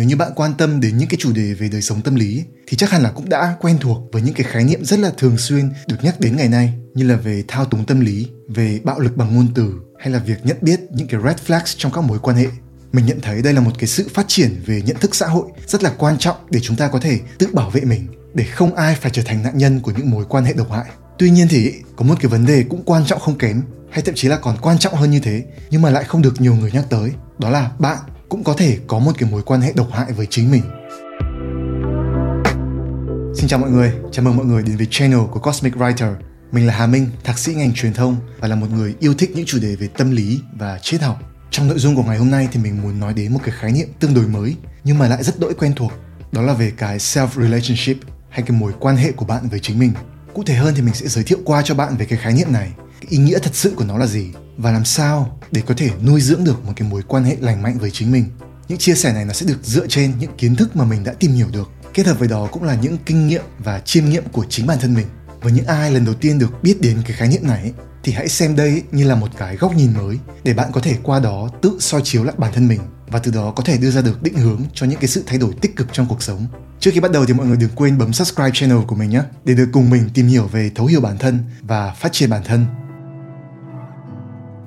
nếu như bạn quan tâm đến những cái chủ đề về đời sống tâm lý thì chắc hẳn là cũng đã quen thuộc với những cái khái niệm rất là thường xuyên được nhắc đến ngày nay như là về thao túng tâm lý, về bạo lực bằng ngôn từ hay là việc nhận biết những cái red flags trong các mối quan hệ. Mình nhận thấy đây là một cái sự phát triển về nhận thức xã hội rất là quan trọng để chúng ta có thể tự bảo vệ mình để không ai phải trở thành nạn nhân của những mối quan hệ độc hại. Tuy nhiên thì có một cái vấn đề cũng quan trọng không kém hay thậm chí là còn quan trọng hơn như thế nhưng mà lại không được nhiều người nhắc tới đó là bạn cũng có thể có một cái mối quan hệ độc hại với chính mình. Xin chào mọi người, chào mừng mọi người đến với channel của Cosmic Writer. Mình là Hà Minh, thạc sĩ ngành truyền thông và là một người yêu thích những chủ đề về tâm lý và triết học. Trong nội dung của ngày hôm nay thì mình muốn nói đến một cái khái niệm tương đối mới nhưng mà lại rất đỗi quen thuộc. Đó là về cái self-relationship hay cái mối quan hệ của bạn với chính mình. Cụ thể hơn thì mình sẽ giới thiệu qua cho bạn về cái khái niệm này. Cái ý nghĩa thật sự của nó là gì? Và làm sao để có thể nuôi dưỡng được một cái mối quan hệ lành mạnh với chính mình những chia sẻ này nó sẽ được dựa trên những kiến thức mà mình đã tìm hiểu được kết hợp với đó cũng là những kinh nghiệm và chiêm nghiệm của chính bản thân mình với những ai lần đầu tiên được biết đến cái khái niệm này thì hãy xem đây như là một cái góc nhìn mới để bạn có thể qua đó tự soi chiếu lại bản thân mình và từ đó có thể đưa ra được định hướng cho những cái sự thay đổi tích cực trong cuộc sống. Trước khi bắt đầu thì mọi người đừng quên bấm subscribe channel của mình nhé, để được cùng mình tìm hiểu về thấu hiểu bản thân và phát triển bản thân.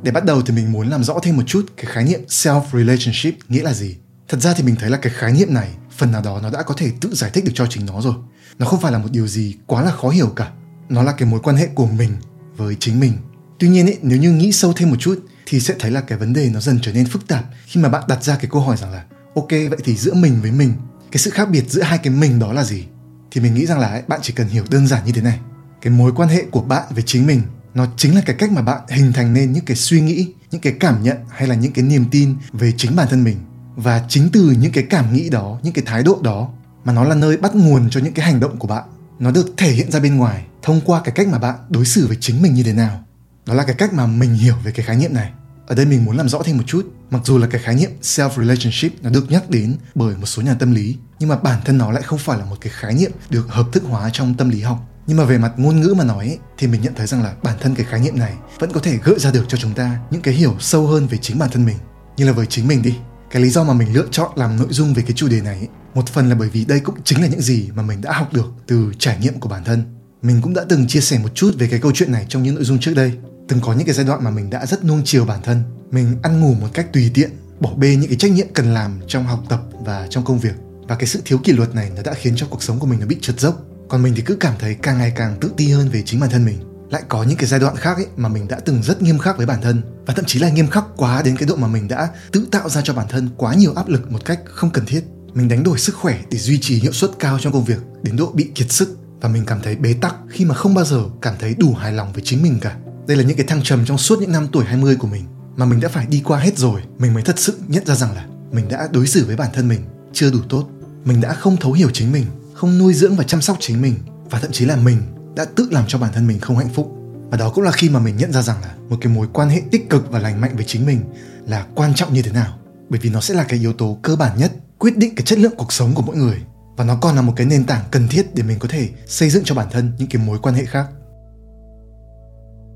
Để bắt đầu thì mình muốn làm rõ thêm một chút cái khái niệm self relationship nghĩa là gì. Thật ra thì mình thấy là cái khái niệm này phần nào đó nó đã có thể tự giải thích được cho chính nó rồi. Nó không phải là một điều gì quá là khó hiểu cả. Nó là cái mối quan hệ của mình với chính mình. Tuy nhiên ấy, nếu như nghĩ sâu thêm một chút thì sẽ thấy là cái vấn đề nó dần trở nên phức tạp khi mà bạn đặt ra cái câu hỏi rằng là ok vậy thì giữa mình với mình cái sự khác biệt giữa hai cái mình đó là gì thì mình nghĩ rằng là bạn chỉ cần hiểu đơn giản như thế này cái mối quan hệ của bạn với chính mình nó chính là cái cách mà bạn hình thành nên những cái suy nghĩ, những cái cảm nhận hay là những cái niềm tin về chính bản thân mình. Và chính từ những cái cảm nghĩ đó, những cái thái độ đó mà nó là nơi bắt nguồn cho những cái hành động của bạn. Nó được thể hiện ra bên ngoài, thông qua cái cách mà bạn đối xử với chính mình như thế nào. Đó là cái cách mà mình hiểu về cái khái niệm này. Ở đây mình muốn làm rõ thêm một chút. Mặc dù là cái khái niệm self relationship nó được nhắc đến bởi một số nhà tâm lý, nhưng mà bản thân nó lại không phải là một cái khái niệm được hợp thức hóa trong tâm lý học nhưng mà về mặt ngôn ngữ mà nói ấy, thì mình nhận thấy rằng là bản thân cái khái niệm này vẫn có thể gợi ra được cho chúng ta những cái hiểu sâu hơn về chính bản thân mình. Như là với chính mình đi cái lý do mà mình lựa chọn làm nội dung về cái chủ đề này ấy, một phần là bởi vì đây cũng chính là những gì mà mình đã học được từ trải nghiệm của bản thân. Mình cũng đã từng chia sẻ một chút về cái câu chuyện này trong những nội dung trước đây. Từng có những cái giai đoạn mà mình đã rất nuông chiều bản thân. Mình ăn ngủ một cách tùy tiện bỏ bê những cái trách nhiệm cần làm trong học tập và trong công việc. Và cái sự thiếu kỷ luật này nó đã khiến cho cuộc sống của mình nó bị trượt dốc còn mình thì cứ cảm thấy càng ngày càng tự ti hơn về chính bản thân mình. Lại có những cái giai đoạn khác ấy mà mình đã từng rất nghiêm khắc với bản thân. Và thậm chí là nghiêm khắc quá đến cái độ mà mình đã tự tạo ra cho bản thân quá nhiều áp lực một cách không cần thiết. Mình đánh đổi sức khỏe để duy trì hiệu suất cao trong công việc đến độ bị kiệt sức. Và mình cảm thấy bế tắc khi mà không bao giờ cảm thấy đủ hài lòng với chính mình cả. Đây là những cái thăng trầm trong suốt những năm tuổi 20 của mình mà mình đã phải đi qua hết rồi, mình mới thật sự nhận ra rằng là mình đã đối xử với bản thân mình chưa đủ tốt. Mình đã không thấu hiểu chính mình, không nuôi dưỡng và chăm sóc chính mình, và thậm chí là mình đã tự làm cho bản thân mình không hạnh phúc. Và đó cũng là khi mà mình nhận ra rằng là một cái mối quan hệ tích cực và lành mạnh với chính mình là quan trọng như thế nào. Bởi vì nó sẽ là cái yếu tố cơ bản nhất, quyết định cái chất lượng cuộc sống của mỗi người và nó còn là một cái nền tảng cần thiết để mình có thể xây dựng cho bản thân những cái mối quan hệ khác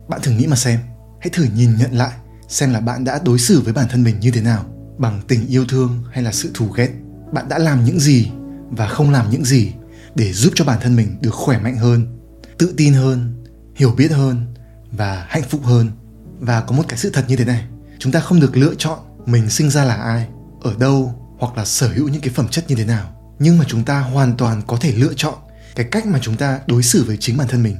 bạn thử nghĩ mà xem, hãy thử nhìn nhận lại xem là bạn đã đối xử với bản thân mình như thế nào, bằng tình yêu thương hay là sự thù ghét bạn đã làm những gì và không làm những gì để giúp cho bản thân mình được khỏe mạnh hơn, tự tin hơn, hiểu biết hơn và hạnh phúc hơn. Và có một cái sự thật như thế này, chúng ta không được lựa chọn mình sinh ra là ai, ở đâu hoặc là sở hữu những cái phẩm chất như thế nào. Nhưng mà chúng ta hoàn toàn có thể lựa chọn cái cách mà chúng ta đối xử với chính bản thân mình.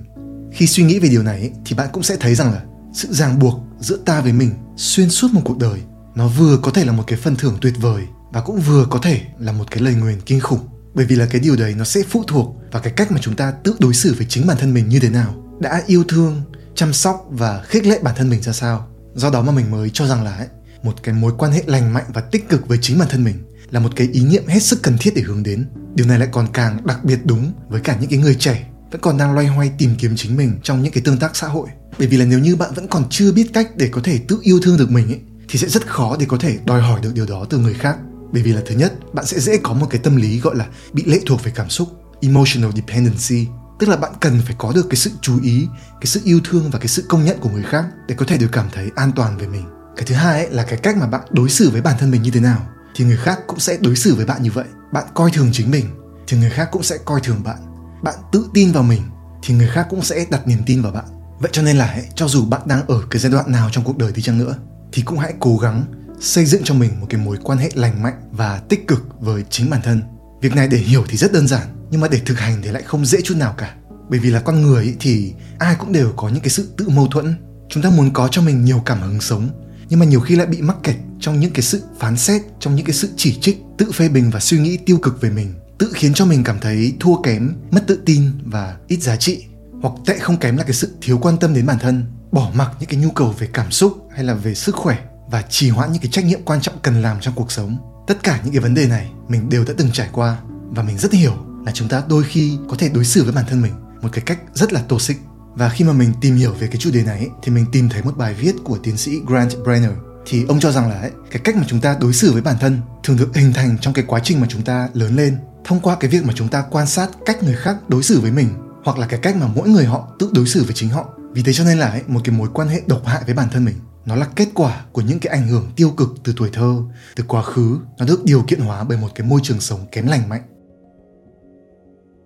Khi suy nghĩ về điều này thì bạn cũng sẽ thấy rằng là sự ràng buộc giữa ta với mình xuyên suốt một cuộc đời, nó vừa có thể là một cái phần thưởng tuyệt vời và cũng vừa có thể là một cái lời nguyền kinh khủng bởi vì là cái điều đấy nó sẽ phụ thuộc vào cái cách mà chúng ta tự đối xử với chính bản thân mình như thế nào đã yêu thương chăm sóc và khích lệ bản thân mình ra sao. Do đó mà mình mới cho rằng là ấy, một cái mối quan hệ lành mạnh và tích cực với chính bản thân mình là một cái ý niệm hết sức cần thiết để hướng đến. Điều này lại còn càng đặc biệt đúng với cả những cái người trẻ vẫn còn đang loay hoay tìm kiếm chính mình trong những cái tương tác xã hội. Bởi vì là nếu như bạn vẫn còn chưa biết cách để có thể tự yêu thương được mình ấy thì sẽ rất khó để có thể đòi hỏi được điều đó từ người khác bởi vì là thứ nhất bạn sẽ dễ có một cái tâm lý gọi là bị lệ thuộc về cảm xúc emotional dependency. Tức là bạn cần phải có được cái sự chú ý cái sự yêu thương và cái sự công nhận của người khác để có thể được cảm thấy an toàn về mình. Cái thứ hai ấy là cái cách mà bạn đối xử với bản thân mình như thế nào thì người khác cũng sẽ đối xử với bạn như vậy. Bạn coi thường chính mình thì người khác cũng sẽ coi thường bạn. Bạn tự tin vào mình thì người khác cũng sẽ đặt niềm tin vào bạn. Vậy cho nên là ấy, cho dù bạn đang ở cái giai đoạn nào trong cuộc đời đi chăng nữa thì cũng hãy cố gắng xây dựng cho mình một cái mối quan hệ lành mạnh và tích cực với chính bản thân. Việc này để hiểu thì rất đơn giản, nhưng mà để thực hành thì lại không dễ chút nào cả. Bởi vì là con người thì ai cũng đều có những cái sự tự mâu thuẫn. Chúng ta muốn có cho mình nhiều cảm hứng sống, nhưng mà nhiều khi lại bị mắc kẹt trong những cái sự phán xét, trong những cái sự chỉ trích, tự phê bình và suy nghĩ tiêu cực về mình, tự khiến cho mình cảm thấy thua kém, mất tự tin và ít giá trị, hoặc tệ không kém là cái sự thiếu quan tâm đến bản thân, bỏ mặc những cái nhu cầu về cảm xúc hay là về sức khỏe và trì hoãn những cái trách nhiệm quan trọng cần làm trong cuộc sống. Tất cả những cái vấn đề này mình đều đã từng trải qua và mình rất hiểu là chúng ta đôi khi có thể đối xử với bản thân mình một cái cách rất là toxic. Và khi mà mình tìm hiểu về cái chủ đề này thì mình tìm thấy một bài viết của tiến sĩ Grant Brenner. Thì ông cho rằng là ấy, cái cách mà chúng ta đối xử với bản thân thường được hình thành trong cái quá trình mà chúng ta lớn lên. Thông qua cái việc mà chúng ta quan sát cách người khác đối xử với mình hoặc là cái cách mà mỗi người họ tự đối xử với chính họ. Vì thế cho nên là ấy, một cái mối quan hệ độc hại với bản thân mình nó là kết quả của những cái ảnh hưởng tiêu cực từ tuổi thơ từ quá khứ. Nó được điều kiện hóa bởi một cái môi trường sống kém lành mạnh.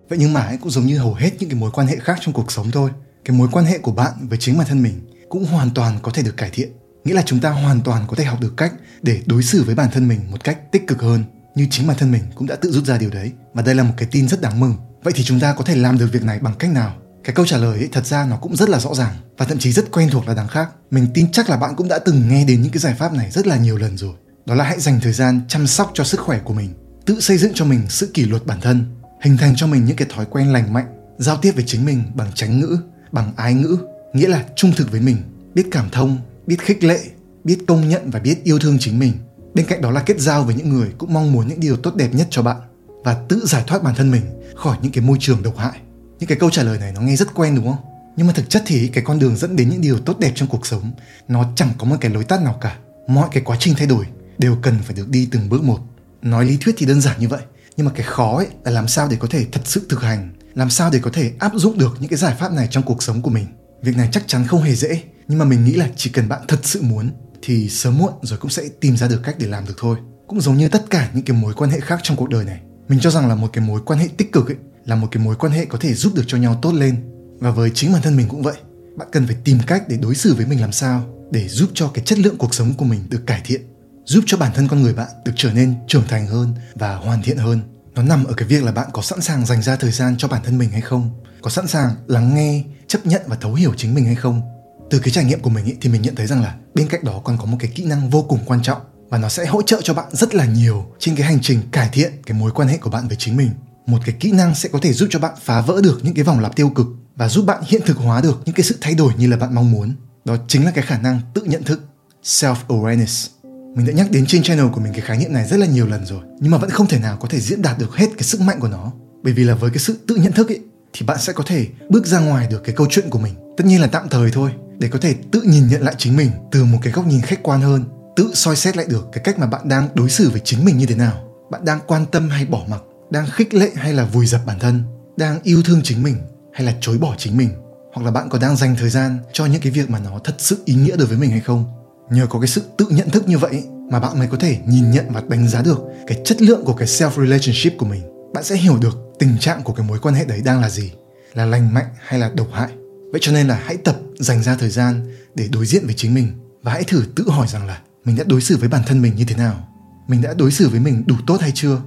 Vậy nhưng mà ấy, cũng giống như hầu hết những cái mối quan hệ khác trong cuộc sống thôi. Cái mối quan hệ của bạn với chính bản thân mình cũng hoàn toàn có thể được cải thiện. Nghĩa là chúng ta hoàn toàn có thể học được cách để đối xử với bản thân mình một cách tích cực hơn như chính bản thân mình cũng đã tự rút ra điều đấy. Và đây là một cái tin rất đáng mừng. Vậy thì chúng ta có thể làm được việc này bằng cách nào? Cái câu trả lời ấy, thật ra nó cũng rất là rõ ràng và thậm chí rất quen thuộc là đằng khác. Mình tin chắc là bạn cũng đã từng nghe đến những cái giải pháp này rất là nhiều lần rồi. Đó là hãy dành thời gian chăm sóc cho sức khỏe của mình tự xây dựng cho mình sự kỷ luật bản thân hình thành cho mình những cái thói quen lành mạnh giao tiếp với chính mình bằng tránh ngữ bằng ái ngữ nghĩa là trung thực với mình biết cảm thông biết khích lệ biết công nhận và biết yêu thương chính mình. Bên cạnh đó là kết giao với những người cũng mong muốn những điều tốt đẹp nhất cho bạn và tự giải thoát bản thân mình khỏi những cái môi trường độc hại những cái câu trả lời này nó nghe rất quen đúng không? Nhưng mà thực chất thì cái con đường dẫn đến những điều tốt đẹp trong cuộc sống, nó chẳng có một cái lối tắt nào cả. Mọi cái quá trình thay đổi đều cần phải được đi từng bước một. Nói lý thuyết thì đơn giản như vậy, nhưng mà cái khó ấy là làm sao để có thể thật sự thực hành, làm sao để có thể áp dụng được những cái giải pháp này trong cuộc sống của mình. Việc này chắc chắn không hề dễ, nhưng mà mình nghĩ là chỉ cần bạn thật sự muốn thì sớm muộn rồi cũng sẽ tìm ra được cách để làm được thôi. Cũng giống như tất cả những cái mối quan hệ khác trong cuộc đời này, mình cho rằng là một cái mối quan hệ tích cực ấy là một cái mối quan hệ có thể giúp được cho nhau tốt lên. Và với chính bản thân mình cũng vậy bạn cần phải tìm cách để đối xử với mình làm sao để giúp cho cái chất lượng cuộc sống của mình được cải thiện giúp cho bản thân con người bạn được trở nên trưởng thành hơn và hoàn thiện hơn. Nó nằm ở cái việc là bạn có sẵn sàng dành ra thời gian cho bản thân mình hay không? Có sẵn sàng lắng nghe chấp nhận và thấu hiểu chính mình hay không? Từ cái trải nghiệm của mình ý, thì mình nhận thấy rằng là bên cạnh đó còn có một cái kỹ năng vô cùng quan trọng và nó sẽ hỗ trợ cho bạn rất là nhiều trên cái hành trình cải thiện cái mối quan hệ của bạn với chính mình một cái kỹ năng sẽ có thể giúp cho bạn phá vỡ được những cái vòng lặp tiêu cực và giúp bạn hiện thực hóa được những cái sự thay đổi như là bạn mong muốn. Đó chính là cái khả năng tự nhận thức self awareness mình đã nhắc đến trên channel của mình cái khái niệm này rất là nhiều lần rồi, nhưng mà vẫn không thể nào có thể diễn đạt được hết cái sức mạnh của nó. Bởi vì là với cái sự tự nhận thức ấy, thì bạn sẽ có thể bước ra ngoài được cái câu chuyện của mình. Tất nhiên là tạm thời thôi, để có thể tự nhìn nhận lại chính mình từ một cái góc nhìn khách quan hơn, tự soi xét lại được cái cách mà bạn đang đối xử với chính mình như thế nào. Bạn đang quan tâm hay bỏ mặc đang khích lệ hay là vùi dập bản thân, đang yêu thương chính mình hay là chối bỏ chính mình? Hoặc là bạn có đang dành thời gian cho những cái việc mà nó thật sự ý nghĩa đối với mình hay không? Nhờ có cái sự tự nhận thức như vậy mà bạn mới có thể nhìn nhận và đánh giá được cái chất lượng của cái self relationship của mình. Bạn sẽ hiểu được tình trạng của cái mối quan hệ đấy đang là gì, là lành mạnh hay là độc hại. Vậy cho nên là hãy tập dành ra thời gian để đối diện với chính mình và hãy thử tự hỏi rằng là mình đã đối xử với bản thân mình như thế nào? Mình đã đối xử với mình đủ tốt hay chưa?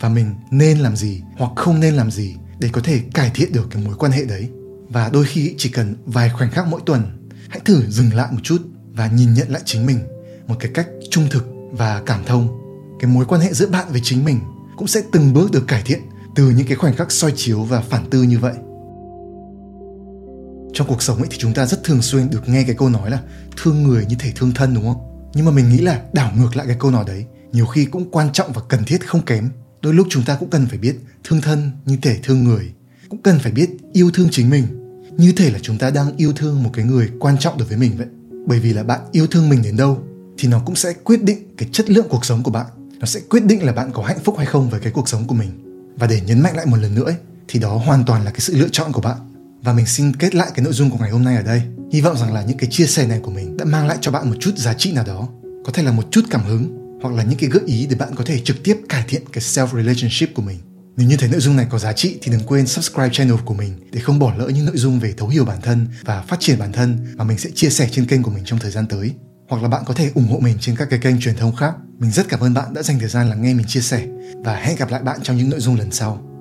Và mình nên làm gì hoặc không nên làm gì để có thể cải thiện được cái mối quan hệ đấy? Và đôi khi chỉ cần vài khoảnh khắc mỗi tuần, hãy thử dừng lại một chút và nhìn nhận lại chính mình một cái cách trung thực và cảm thông. Cái mối quan hệ giữa bạn với chính mình cũng sẽ từng bước được cải thiện từ những cái khoảnh khắc soi chiếu và phản tư như vậy. Trong cuộc sống ấy thì chúng ta rất thường xuyên được nghe cái câu nói là thương người như thể thương thân đúng không? Nhưng mà mình nghĩ là đảo ngược lại cái câu nói đấy, nhiều khi cũng quan trọng và cần thiết không kém đôi lúc chúng ta cũng cần phải biết thương thân như thể thương người cũng cần phải biết yêu thương chính mình. Như thể là chúng ta đang yêu thương một cái người quan trọng đối với mình vậy. Bởi vì là bạn yêu thương mình đến đâu thì nó cũng sẽ quyết định cái chất lượng cuộc sống của bạn. Nó sẽ quyết định là bạn có hạnh phúc hay không với cái cuộc sống của mình. Và để nhấn mạnh lại một lần nữa ấy, thì đó hoàn toàn là cái sự lựa chọn của bạn. Và mình xin kết lại cái nội dung của ngày hôm nay ở đây. Hy vọng rằng là những cái chia sẻ này của mình đã mang lại cho bạn một chút giá trị nào đó. Có thể là một chút cảm hứng hoặc là những cái gợi ý để bạn có thể trực tiếp cải thiện cái self relationship của mình. Nếu như thấy nội dung này có giá trị thì đừng quên subscribe channel của mình để không bỏ lỡ những nội dung về thấu hiểu bản thân và phát triển bản thân mà mình sẽ chia sẻ trên kênh của mình trong thời gian tới. Hoặc là bạn có thể ủng hộ mình trên các cái kênh truyền thông khác. Mình rất cảm ơn bạn đã dành thời gian lắng nghe mình chia sẻ và hẹn gặp lại bạn trong những nội dung lần sau.